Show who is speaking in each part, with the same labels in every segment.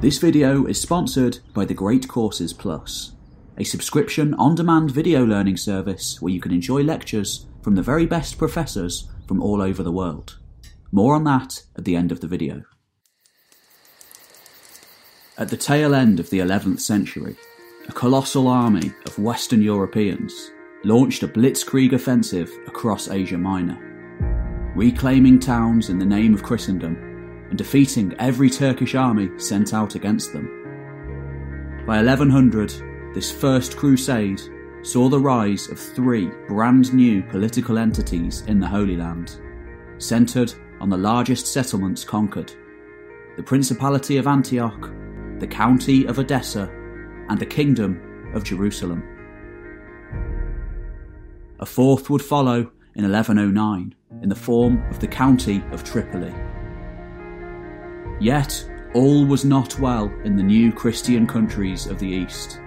Speaker 1: This video is sponsored by the Great Courses Plus, a subscription on demand video learning service where you can enjoy lectures from the very best professors from all over the world. More on that at the end of the video. At the tail end of the 11th century, a colossal army of Western Europeans launched a blitzkrieg offensive across Asia Minor, reclaiming towns in the name of Christendom and defeating every Turkish army sent out against them. By 1100, this first crusade saw the rise of three brand new political entities in the Holy Land, centred on the largest settlements conquered the Principality of Antioch the county of Edessa, and the kingdom of Jerusalem. A fourth would follow in 1109 in the form of the county of Tripoli. Yet, all was not well in the new Christian countries of the East.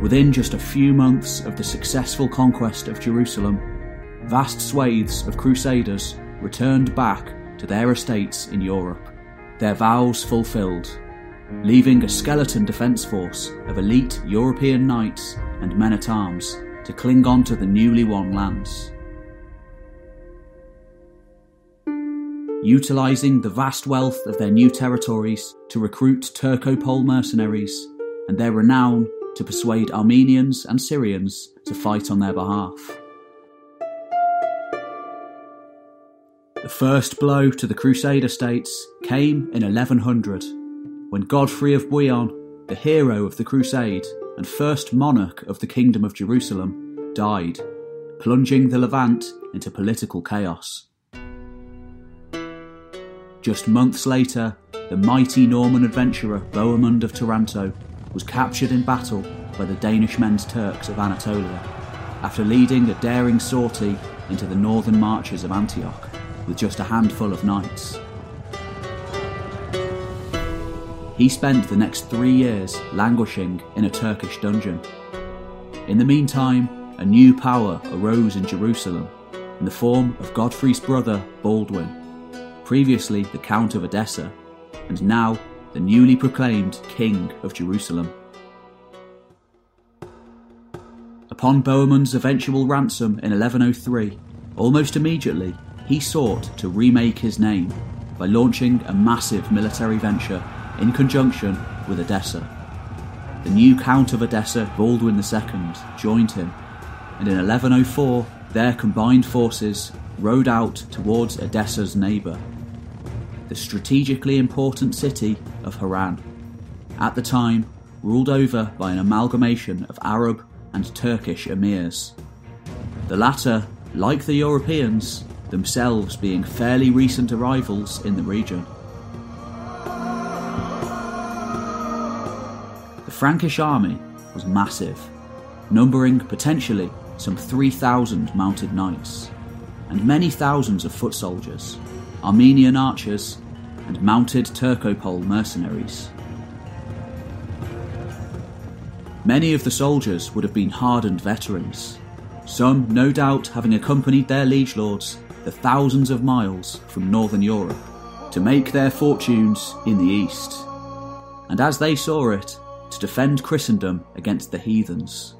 Speaker 1: Within just a few months of the successful conquest of Jerusalem, vast swathes of crusaders returned back to their estates in Europe, their vows fulfilled leaving a skeleton defence force of elite European knights and men at arms to cling on to the newly won lands. Utilising the vast wealth of their new territories to recruit Turcopole mercenaries and their renown to persuade Armenians and Syrians to fight on their behalf. The first blow to the Crusader states came in 1100 when Godfrey of Bouillon, the hero of the Crusade and first monarch of the Kingdom of Jerusalem, died, plunging the Levant into political chaos. Just months later, the mighty Norman adventurer Bohemund of Taranto was captured in battle by the Danishmend's Turks of Anatolia after leading a daring sortie into the northern marches of Antioch with just a handful of knights. He spent the next three years languishing in a Turkish dungeon. In the meantime, a new power arose in Jerusalem in the form of Godfrey's brother Baldwin, previously the Count of Edessa, and now the newly proclaimed King of Jerusalem. Upon Bohemund's eventual ransom in 1103, almost immediately he sought to remake his name by launching a massive military venture in conjunction with Edessa. The new Count of Edessa, Baldwin II, joined him, and in 1104 their combined forces rode out towards Edessa's neighbour, the strategically important city of Harran, at the time ruled over by an amalgamation of Arab and Turkish emirs. The latter, like the Europeans, themselves being fairly recent arrivals in the region. The Frankish army was massive, numbering potentially some 3,000 mounted knights, and many thousands of foot soldiers, Armenian archers, and mounted Turcopole mercenaries. Many of the soldiers would have been hardened veterans, some no doubt having accompanied their liege lords the thousands of miles from northern Europe to make their fortunes in the east. And as they saw it, to defend Christendom against the heathens.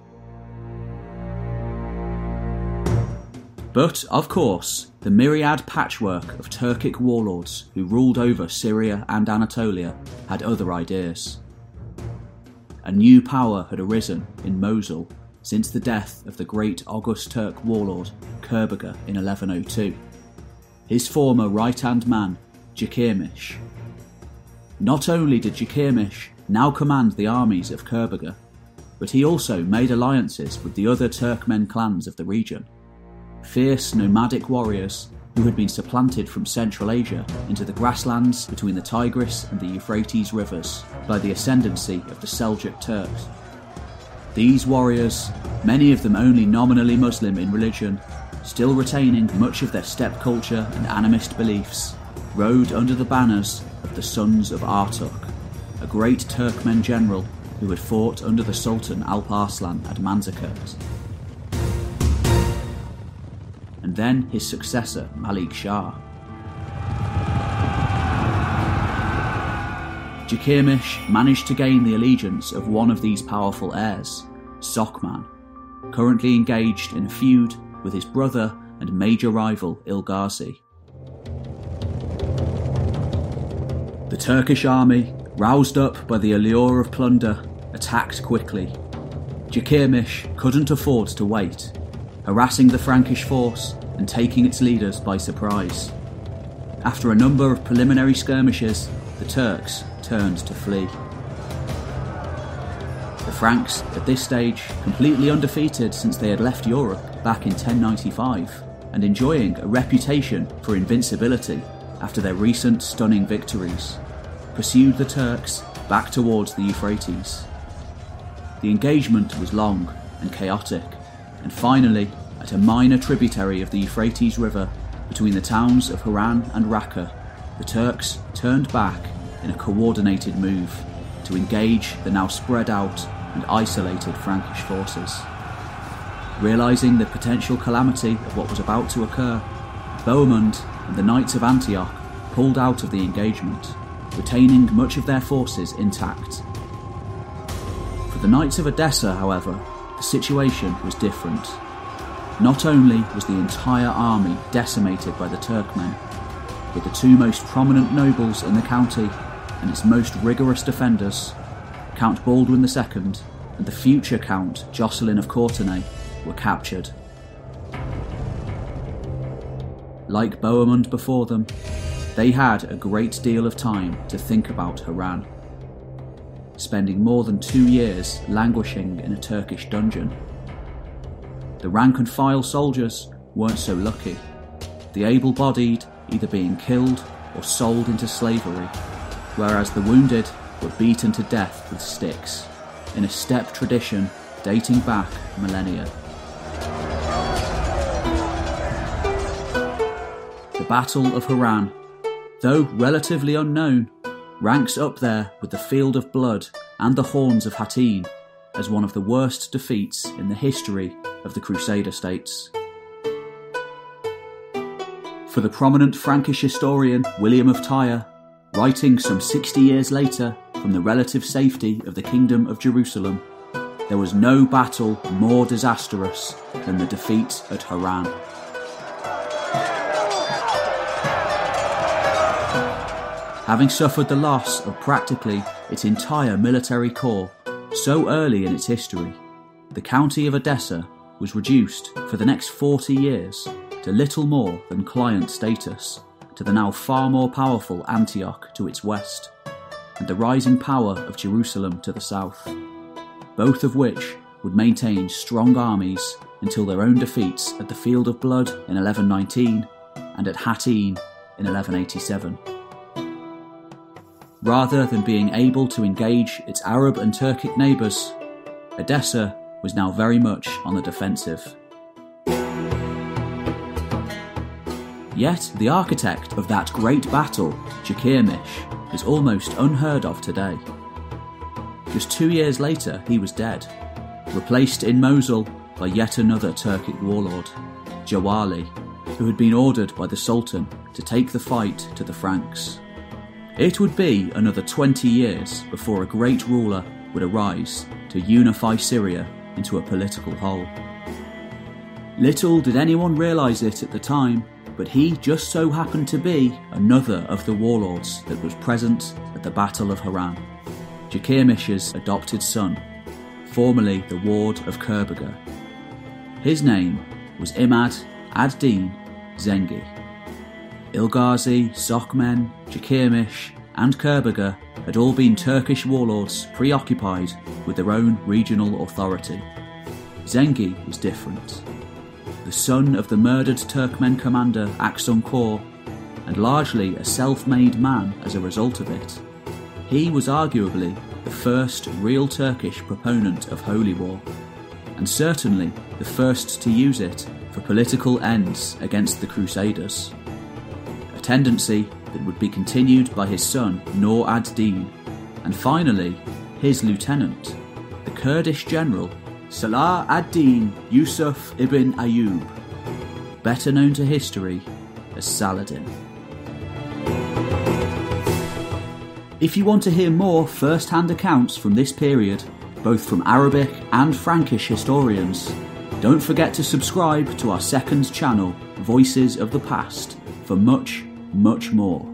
Speaker 1: But, of course, the myriad patchwork of Turkic warlords who ruled over Syria and Anatolia had other ideas. A new power had arisen in Mosul since the death of the great Oghuz Turk warlord Kerbogha in 1102. His former right hand man, Jakirmish. Not only did Jakirmish now command the armies of Kerbogha, but he also made alliances with the other Turkmen clans of the region. Fierce nomadic warriors who had been supplanted from Central Asia into the grasslands between the Tigris and the Euphrates rivers by the ascendancy of the Seljuk Turks. These warriors, many of them only nominally Muslim in religion, still retaining much of their steppe culture and animist beliefs, rode under the banners of the Sons of Artuk, a great Turkmen general who had fought under the Sultan Alp Arslan at Manzikert. And then his successor, Malik Shah. Jakirmish managed to gain the allegiance of one of these powerful heirs, Sokman, currently engaged in a feud with his brother and major rival Ilghazi. The Turkish army, roused up by the allure of plunder, attacked quickly. Jakirmish couldn't afford to wait, harassing the Frankish force and taking its leaders by surprise. After a number of preliminary skirmishes, the Turks turned to flee. The Franks, at this stage, completely undefeated since they had left Europe back in 1095, and enjoying a reputation for invincibility after their recent stunning victories, pursued the Turks back towards the Euphrates. The engagement was long and chaotic, and finally, at a minor tributary of the Euphrates River between the towns of Harran and Raqqa, the Turks turned back in a coordinated move to engage the now spread out and isolated Frankish forces. Realising the potential calamity of what was about to occur, Bohemund and the Knights of Antioch pulled out of the engagement, retaining much of their forces intact. For the Knights of Edessa, however, the situation was different. Not only was the entire army decimated by the Turkmen, but the two most prominent nobles in the county and its most rigorous defenders, Count Baldwin II and the future Count Jocelyn of Courtenay, were captured. Like Bohemund before them, they had a great deal of time to think about Harran, spending more than two years languishing in a Turkish dungeon. The rank and file soldiers weren't so lucky, the able bodied either being killed or sold into slavery, whereas the wounded were beaten to death with sticks, in a steppe tradition dating back millennia. The Battle of Harran, though relatively unknown, ranks up there with the Field of Blood and the Horns of Hattin as one of the worst defeats in the history of the Crusader states. For the prominent Frankish historian William of Tyre, writing some 60 years later from the relative safety of the Kingdom of Jerusalem, there was no battle more disastrous than the defeat at Harran. Having suffered the loss of practically its entire military corps so early in its history, the county of Edessa was reduced for the next 40 years to little more than client status to the now far more powerful Antioch to its west, and the rising power of Jerusalem to the south, both of which would maintain strong armies until their own defeats at the Field of Blood in 1119 and at Hattin in 1187. Rather than being able to engage its Arab and Turkic neighbours, Edessa was now very much on the defensive. Yet the architect of that great battle, Jakirmish, is almost unheard of today. Just two years later, he was dead, replaced in Mosul by yet another Turkic warlord, Jawali, who had been ordered by the Sultan to take the fight to the Franks. It would be another 20 years before a great ruler would arise to unify Syria into a political whole. Little did anyone realise it at the time, but he just so happened to be another of the warlords that was present at the Battle of Harran, Jakirmish's adopted son, formerly the ward of Kerbogha. His name was Imad ad-Din Zengi. Ilghazi, Sokman, Jakirmish, and Kerbogha had all been Turkish warlords preoccupied with their own regional authority. Zengi was different. The son of the murdered Turkmen commander Aksunkor, and largely a self made man as a result of it, he was arguably the first real Turkish proponent of holy war, and certainly the first to use it for political ends against the Crusaders tendency that would be continued by his son Nur ad-Din, and finally his lieutenant, the Kurdish general Salah ad-Din Yusuf ibn Ayyub, better known to history as Saladin. If you want to hear more first hand accounts from this period, both from Arabic and Frankish historians, don't forget to subscribe to our second channel, Voices of the Past, for much, much more.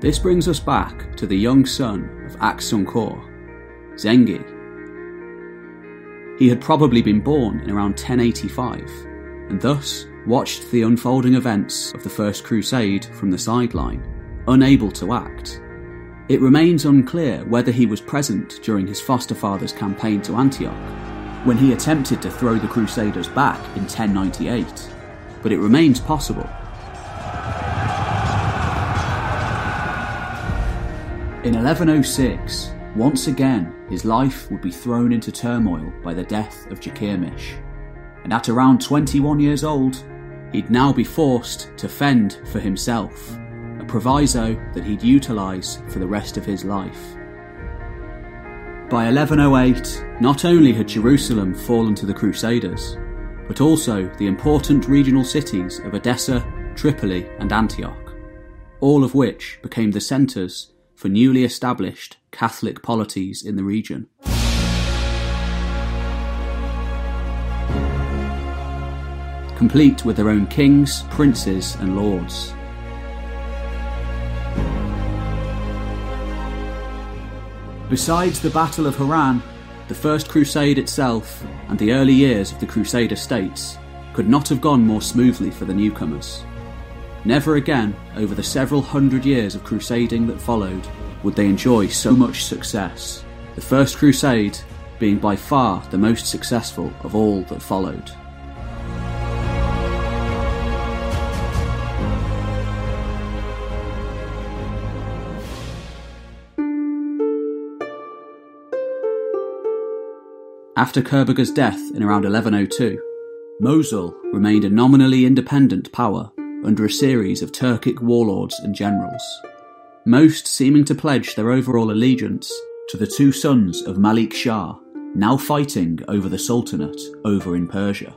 Speaker 1: This brings us back to the young son of Aksunkor, Zengi. He had probably been born in around 1085, and thus watched the unfolding events of the First Crusade from the sideline, unable to act. It remains unclear whether he was present during his foster father's campaign to Antioch, when he attempted to throw the Crusaders back in 1098, but it remains possible. In 1106, once again his life would be thrown into turmoil by the death of Jakirmish, and at around 21 years old, he'd now be forced to fend for himself, a proviso that he'd utilise for the rest of his life. By 1108, not only had Jerusalem fallen to the Crusaders, but also the important regional cities of Edessa, Tripoli, and Antioch, all of which became the centres for newly established Catholic polities in the region. Complete with their own kings, princes, and lords. Besides the Battle of Harran, the First Crusade itself and the early years of the Crusader states could not have gone more smoothly for the newcomers. Never again, over the several hundred years of crusading that followed, would they enjoy so much success, the First Crusade being by far the most successful of all that followed. After Kerbogha's death in around 1102, Mosul remained a nominally independent power under a series of Turkic warlords and generals, most seeming to pledge their overall allegiance to the two sons of Malik Shah, now fighting over the Sultanate over in Persia.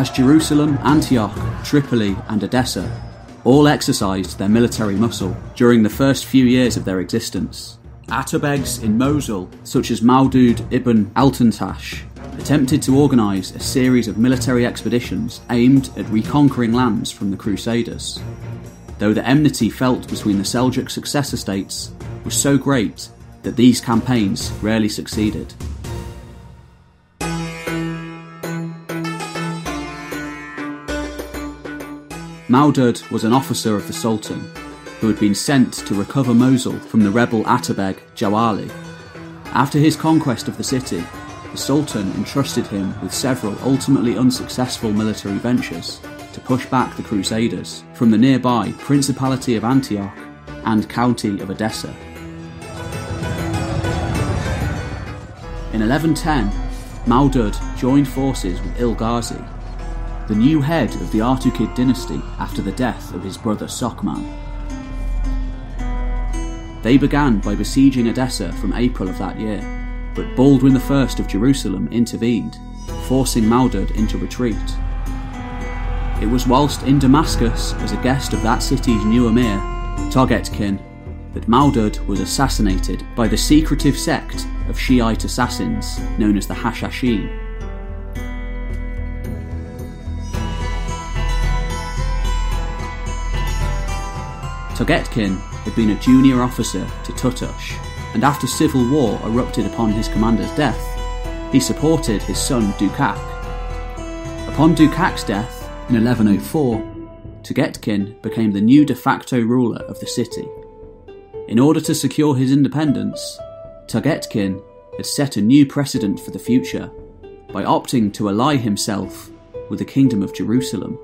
Speaker 1: As Jerusalem, Antioch, Tripoli, and Edessa all exercised their military muscle during the first few years of their existence, Atabegs in Mosul, such as Maudud ibn Altuntash, attempted to organise a series of military expeditions aimed at reconquering lands from the Crusaders. Though the enmity felt between the Seljuk successor states was so great that these campaigns rarely succeeded. Maudud was an officer of the Sultan who had been sent to recover Mosul from the rebel Atabeg Jawali. After his conquest of the city, the Sultan entrusted him with several ultimately unsuccessful military ventures to push back the Crusaders from the nearby Principality of Antioch and County of Edessa. In 1110, Maudud joined forces with Ilghazi, the new head of the Artukid dynasty after the death of his brother Sokman. They began by besieging Edessa from April of that year, but Baldwin I of Jerusalem intervened, forcing Maudud into retreat. It was whilst in Damascus as a guest of that city's new emir, Togetkin, that Maudud was assassinated by the secretive sect of Shiite assassins known as the Hashashin. Togetkin had been a junior officer to Tutush, and after civil war erupted upon his commander's death, he supported his son Dukak. Upon Dukak's death in 1104, Togetkin became the new de facto ruler of the city. In order to secure his independence, Togetkin had set a new precedent for the future by opting to ally himself with the Kingdom of Jerusalem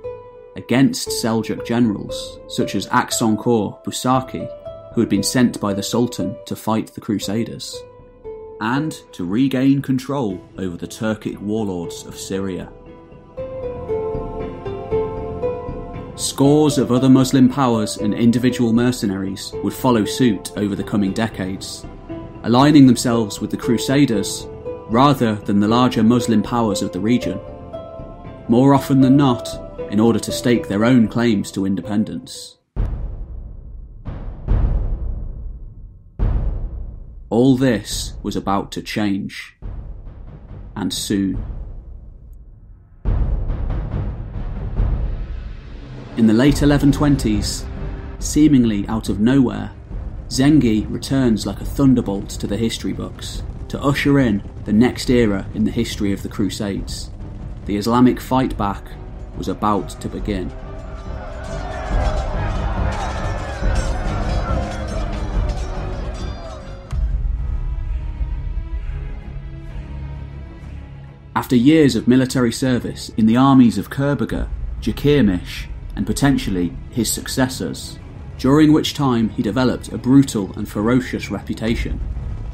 Speaker 1: against Seljuk generals such as Aksunkor Bursuki, who had been sent by the Sultan to fight the Crusaders, and to regain control over the Turkic warlords of Syria. Scores of other Muslim powers and individual mercenaries would follow suit over the coming decades, aligning themselves with the Crusaders rather than the larger Muslim powers of the region. More often than not, in order to stake their own claims to independence. All this was about to change. And soon. In the late 1120s, seemingly out of nowhere, Zengi returns like a thunderbolt to the history books to usher in the next era in the history of the Crusades. The Islamic fight back was about to begin. After years of military service in the armies of Kerbogha, Jakirmish, and potentially his successors, during which time he developed a brutal and ferocious reputation,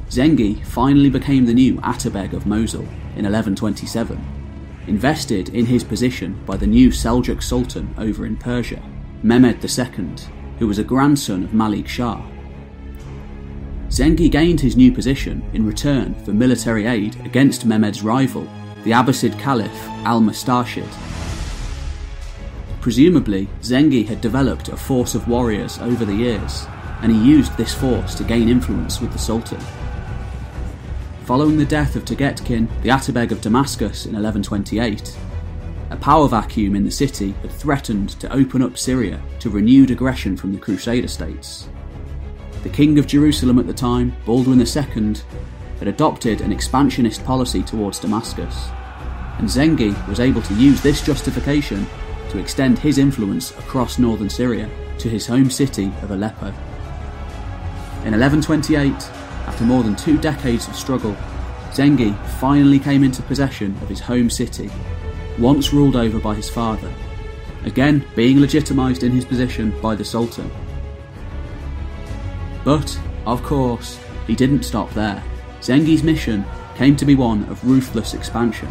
Speaker 1: Zengi finally became the new Atabeg of Mosul in 1127, invested in his position by the new Seljuk Sultan over in Persia, Mehmed II, who was a grandson of Malik Shah. Zengi gained his new position in return for military aid against Mehmed's rival, the Abbasid Caliph al Mustarshid. Presumably, Zengi had developed a force of warriors over the years, and he used this force to gain influence with the Sultan. Following the death of Tegetkin, the Atabeg of Damascus in 1128, a power vacuum in the city had threatened to open up Syria to renewed aggression from the Crusader states. The King of Jerusalem at the time, Baldwin II, had adopted an expansionist policy towards Damascus, and Zengi was able to use this justification to extend his influence across northern Syria to his home city of Aleppo. In 1128, after more than two decades of struggle, Zengi finally came into possession of his home city, once ruled over by his father, again being legitimised in his position by the Sultan. But, of course, he didn't stop there. Zengi's mission came to be one of ruthless expansion,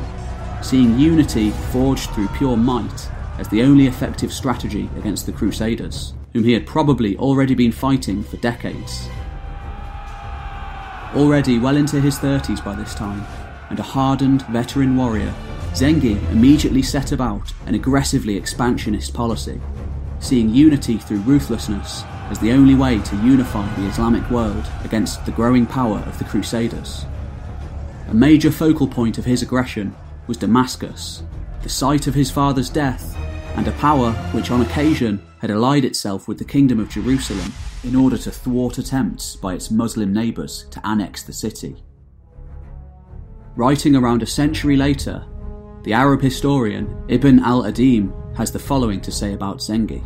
Speaker 1: seeing unity forged through pure might as the only effective strategy against the Crusaders, whom he had probably already been fighting for decades. Already well into his 30s by this time, and a hardened veteran warrior, Zengi immediately set about an aggressively expansionist policy, seeing unity through ruthlessness as the only way to unify the Islamic world against the growing power of the Crusaders. A major focal point of his aggression was Damascus, the site of his father's death, and a power which on occasion had allied itself with the Kingdom of Jerusalem in order to thwart attempts by its Muslim neighbours to annex the city. Writing around a century later, the Arab historian Ibn al Adim has the following to say about Zengi.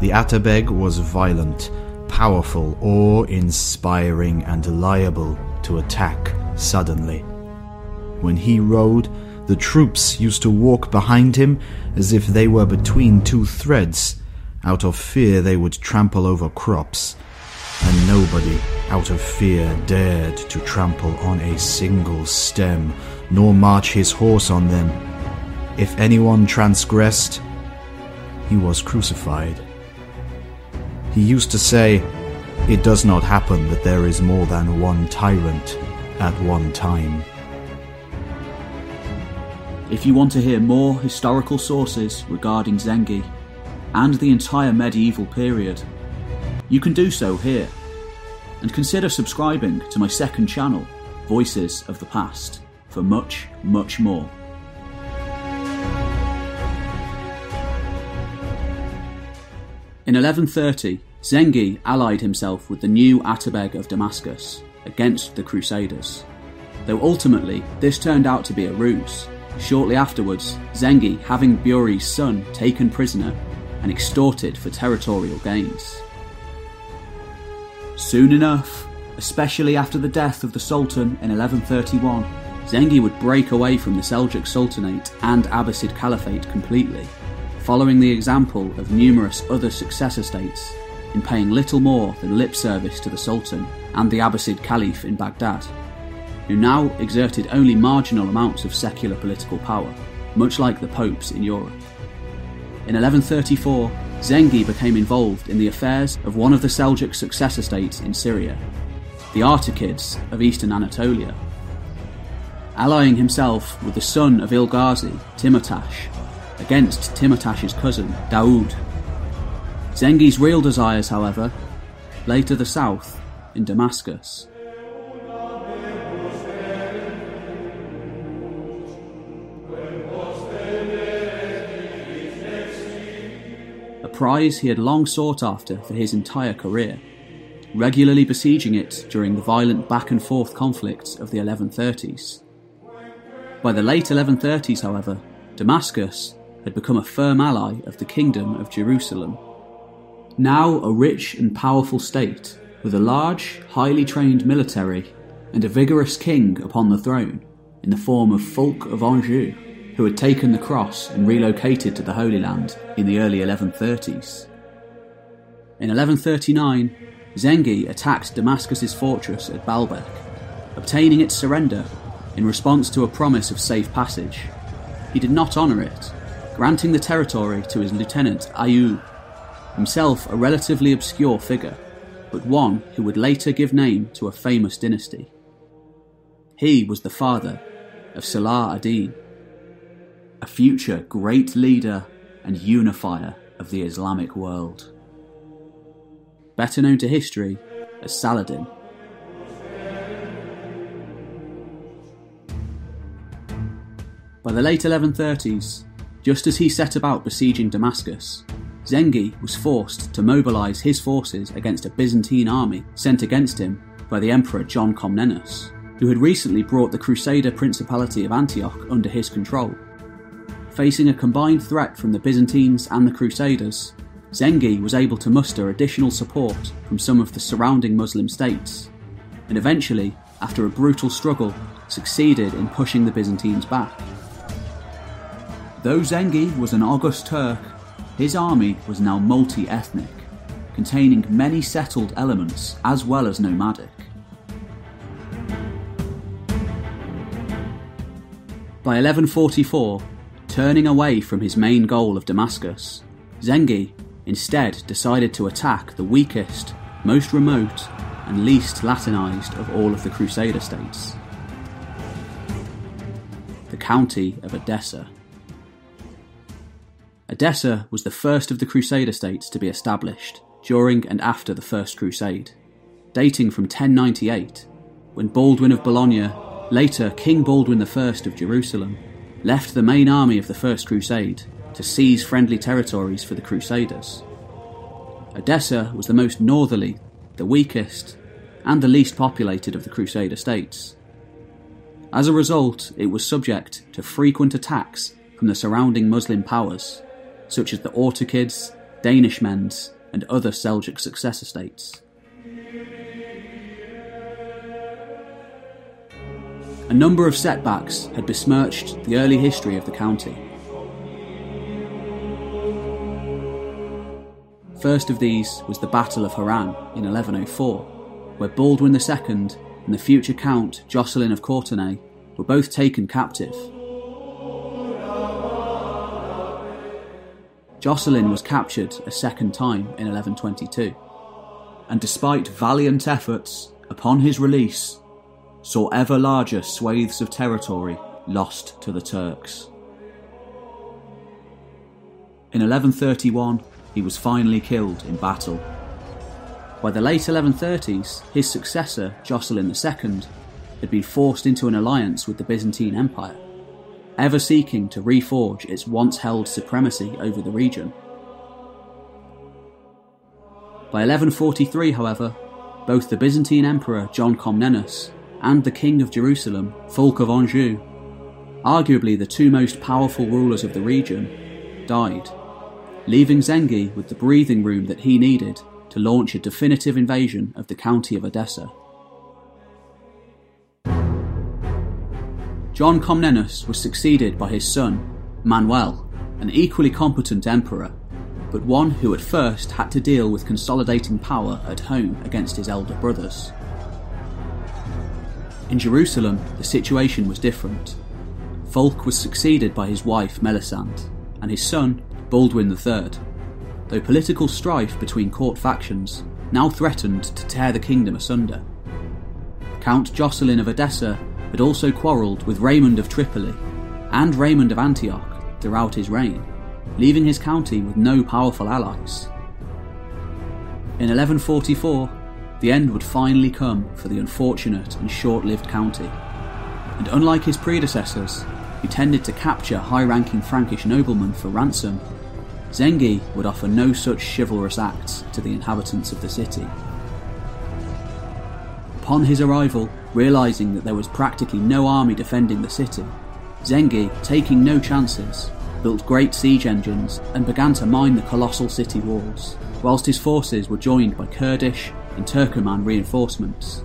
Speaker 2: The Atabeg was violent, powerful, awe inspiring, and liable to attack suddenly. When he rode, the troops used to walk behind him as if they were between two threads. Out of fear, they would trample over crops, and nobody, out of fear, dared to trample on a single stem, nor march his horse on them. If anyone transgressed, he was crucified. He used to say, It does not happen that there is more than one tyrant at one time.
Speaker 1: If you want to hear more historical sources regarding Zengi and the entire medieval period, you can do so here. And consider subscribing to my second channel, Voices of the Past, for much, much more. In 1130, Zengi allied himself with the new Atabeg of Damascus against the Crusaders. Though ultimately, this turned out to be a ruse. Shortly afterwards, Zengi having Buri's son taken prisoner and extorted for territorial gains. Soon enough, especially after the death of the Sultan in 1131, Zengi would break away from the Seljuk Sultanate and Abbasid Caliphate completely following the example of numerous other successor states in paying little more than lip service to the Sultan and the Abbasid Caliph in Baghdad, who now exerted only marginal amounts of secular political power, much like the popes in Europe. In 1134, Zengi became involved in the affairs of one of the Seljuk successor states in Syria, the Artukids of eastern Anatolia. Allying himself with the son of Ilghazi, Timurtash, against Timurtash's cousin, Daoud. Zengi's real desires, however, lay to the south in Damascus. Prize he had long sought after for his entire career, regularly besieging it during the violent back and forth conflicts of the 1130s. By the late 1130s, however, Damascus had become a firm ally of the Kingdom of Jerusalem. Now a rich and powerful state, with a large, highly trained military and a vigorous king upon the throne, in the form of Fulk of Anjou, who had taken the cross and relocated to the Holy Land in the early 1130s. In 1139, Zengi attacked Damascus's fortress at Baalbek, obtaining its surrender in response to a promise of safe passage. He did not honour it, granting the territory to his lieutenant Ayyub, himself a relatively obscure figure, but one who would later give name to a famous dynasty. He was the father of Salah ad-Din, a future great leader and unifier of the Islamic world. Better known to history as Saladin. By the late 1130s, just as he set about besieging Damascus, Zengi was forced to mobilise his forces against a Byzantine army sent against him by the Emperor John Comnenus, who had recently brought the Crusader Principality of Antioch under his control. Facing a combined threat from the Byzantines and the Crusaders, Zengi was able to muster additional support from some of the surrounding Muslim states, and eventually, after a brutal struggle, succeeded in pushing the Byzantines back. Though Zengi was an Oghuz Turk, his army was now multi ethnic, containing many settled elements as well as nomadic. By 1144, turning away from his main goal of Damascus, Zengi instead decided to attack the weakest, most remote, and least Latinized of all of the Crusader states the county of Edessa. Edessa was the first of the Crusader states to be established during and after the First Crusade, dating from 1098, when Baldwin of Boulogne, later King Baldwin I of Jerusalem, left the main army of the First Crusade to seize friendly territories for the Crusaders. Edessa was the most northerly, the weakest, and the least populated of the Crusader states. As a result, it was subject to frequent attacks from the surrounding Muslim powers such as the Artukids, Danishmends, and other Seljuk successor states. A number of setbacks had besmirched the early history of the county. First of these was the Battle of Harran in 1104, where Baldwin II and the future Count Jocelyn of Courtenay were both taken captive Jocelyn was captured a second time in 1122, and despite valiant efforts, upon his release, saw ever larger swathes of territory lost to the Turks. In 1131, he was finally killed in battle. By the late 1130s, his successor, Jocelyn II, had been forced into an alliance with the Byzantine Empire ever seeking to reforge its once held supremacy over the region. By 1143, however, both the Byzantine Emperor John Comnenus and the King of Jerusalem, Fulk of Anjou, arguably the two most powerful rulers of the region, died, leaving Zengi with the breathing room that he needed to launch a definitive invasion of the county of Edessa. John Comnenus was succeeded by his son, Manuel, an equally competent emperor, but one who at first had to deal with consolidating power at home against his elder brothers. In Jerusalem, the situation was different. Fulk was succeeded by his wife Melisande and his son Baldwin III, though political strife between court factions now threatened to tear the kingdom asunder. Count Jocelyn of Edessa had also quarrelled with Raymond of Tripoli and Raymond of Antioch throughout his reign, leaving his county with no powerful allies. In 1144, the end would finally come for the unfortunate and short lived county, and unlike his predecessors, who tended to capture high ranking Frankish noblemen for ransom, Zengi would offer no such chivalrous acts to the inhabitants of the city. Upon his arrival, realising that there was practically no army defending the city, Zengi, taking no chances, built great siege engines and began to mine the colossal city walls, whilst his forces were joined by Kurdish and Turkoman reinforcements.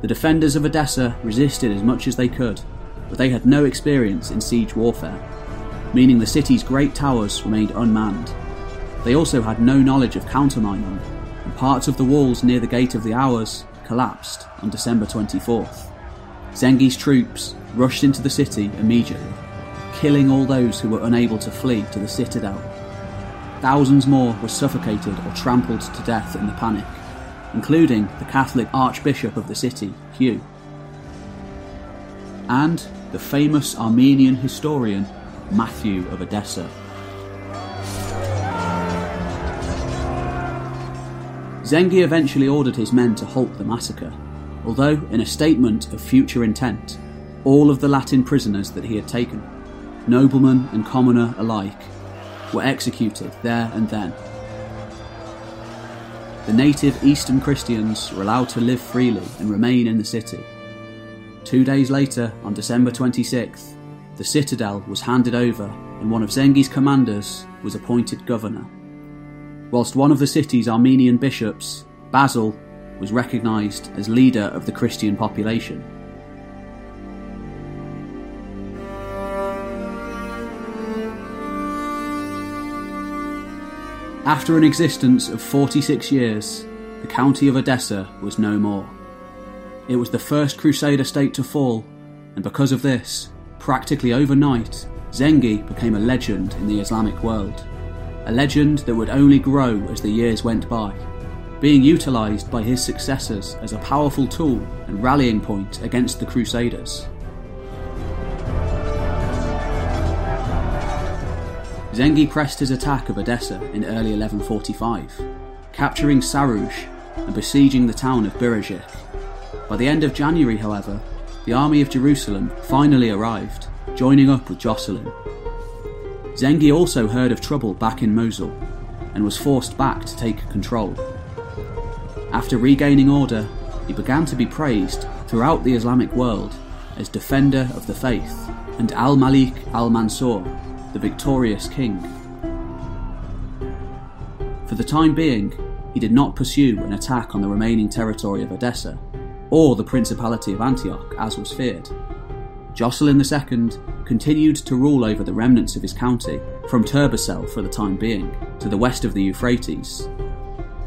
Speaker 1: The defenders of Edessa resisted as much as they could, but they had no experience in siege warfare, meaning the city's great towers remained unmanned. They also had no knowledge of countermining, and parts of the walls near the Gate of the Hours collapsed on December 24th. Zengi's troops rushed into the city immediately, killing all those who were unable to flee to the citadel. Thousands more were suffocated or trampled to death in the panic, including the Catholic Archbishop of the city, Hugh, and the famous Armenian historian Matthew of Edessa. Zengi eventually ordered his men to halt the massacre, although, in a statement of future intent, all of the Latin prisoners that he had taken, nobleman and commoner alike, were executed there and then. The native Eastern Christians were allowed to live freely and remain in the city. Two days later, on December 26th, the citadel was handed over and one of Zengi's commanders was appointed governor. Whilst one of the city's Armenian bishops, Basil, was recognised as leader of the Christian population. After an existence of 46 years, the county of Edessa was no more. It was the first Crusader state to fall, and because of this, practically overnight, Zengi became a legend in the Islamic world. A legend that would only grow as the years went by, being utilised by his successors as a powerful tool and rallying point against the Crusaders. Zengi pressed his attack of Edessa in early 1145, capturing Saruj and besieging the town of Birzhik. By the end of January, however, the army of Jerusalem finally arrived, joining up with Jocelyn. Zengi also heard of trouble back in Mosul and was forced back to take control. After regaining order, he began to be praised throughout the Islamic world as defender of the faith and Al Malik al Mansur, the victorious king. For the time being, he did not pursue an attack on the remaining territory of Edessa, or the Principality of Antioch, as was feared. Jocelyn II continued to rule over the remnants of his county, from Turbessel for the time being, to the west of the Euphrates.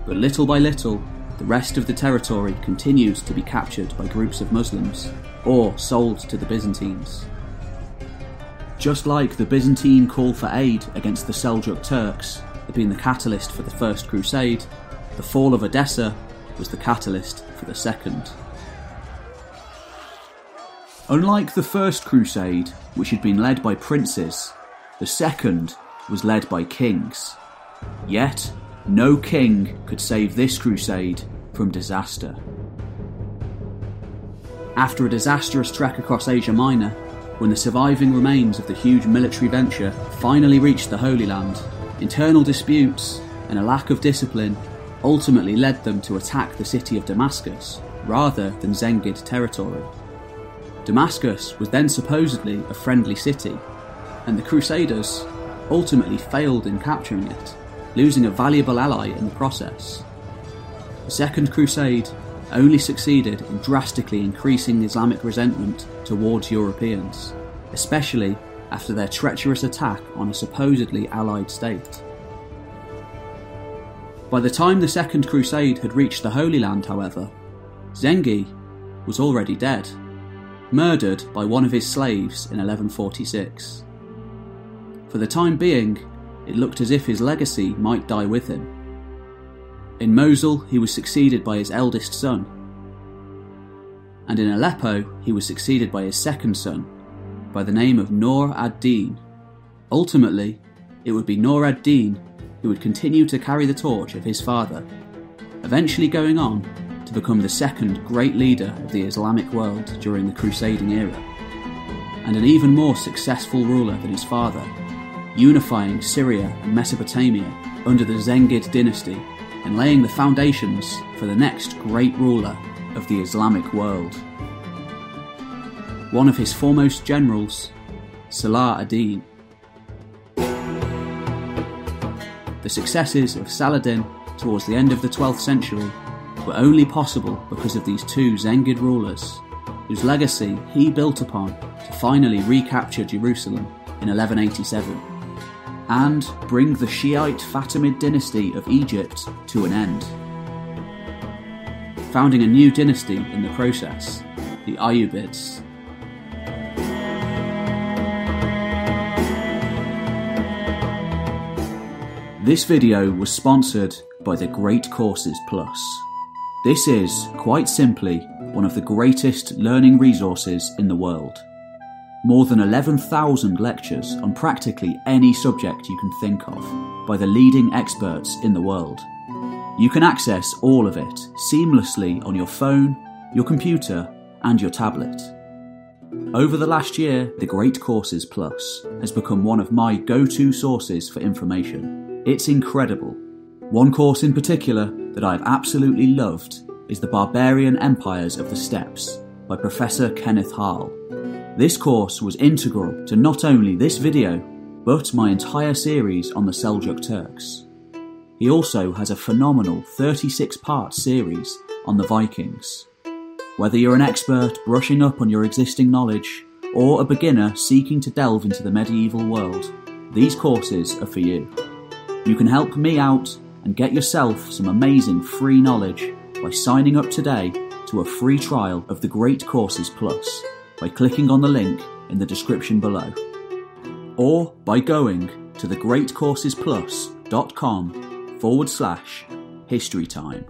Speaker 1: But little by little, the rest of the territory continued to be captured by groups of Muslims, or sold to the Byzantines. Just like the Byzantine call for aid against the Seljuk Turks had been the catalyst for the First Crusade, the fall of Edessa was the catalyst for the Second. Unlike the First Crusade, which had been led by princes, the Second was led by kings. Yet, no king could save this crusade from disaster. After a disastrous trek across Asia Minor, when the surviving remains of the huge military venture finally reached the Holy Land, internal disputes and a lack of discipline ultimately led them to attack the city of Damascus rather than Zengid territory. Damascus was then supposedly a friendly city, and the Crusaders ultimately failed in capturing it, losing a valuable ally in the process. The Second Crusade only succeeded in drastically increasing Islamic resentment towards Europeans, especially after their treacherous attack on a supposedly allied state. By the time the Second Crusade had reached the Holy Land, however, Zengi was already dead. murdered by one of his slaves in 1146. For the time being, it looked as if his legacy might die with him. In Mosul, he was succeeded by his eldest son, and in Aleppo, he was succeeded by his second son, by the name of Nur ad Din. Ultimately, it would be Nur ad Din who would continue to carry the torch of his father, eventually going on to become the second great leader of the Islamic world during the Crusading era, and an even more successful ruler than his father, unifying Syria and Mesopotamia under the Zengid dynasty and laying the foundations for the next great ruler of the Islamic world. One of his foremost generals, Salah ad-Din. The successes of Saladin towards the end of the 12th century were only possible because of these two Zengid rulers, whose legacy he built upon to finally recapture Jerusalem in 1187 and bring the Shiite Fatimid dynasty of Egypt to an end. Founding a new dynasty in the process, the Ayyubids. This video was sponsored by the Great Courses Plus. This is, quite simply, one of the greatest learning resources in the world. More than 11,000 lectures on practically any subject you can think of by the leading experts in the world. You can access all of it seamlessly on your phone, your computer, and your tablet. Over the last year, the Great Courses Plus has become one of my go to sources for information. It's incredible. One course in particular that I've absolutely loved is The Barbarian Empires of the Steppes by Professor Kenneth Harl. This course was integral to not only this video, but my entire series on the Seljuk Turks. He also has a phenomenal 36 part series on the Vikings. Whether you're an expert brushing up on your existing knowledge, or a beginner seeking to delve into the medieval world, these courses are for you. You can help me out and get yourself some amazing free knowledge by signing up today to a free trial of the Great Courses Plus by clicking on the link in the description below. Or by going to thegreatcoursesplus.com forward slash history time.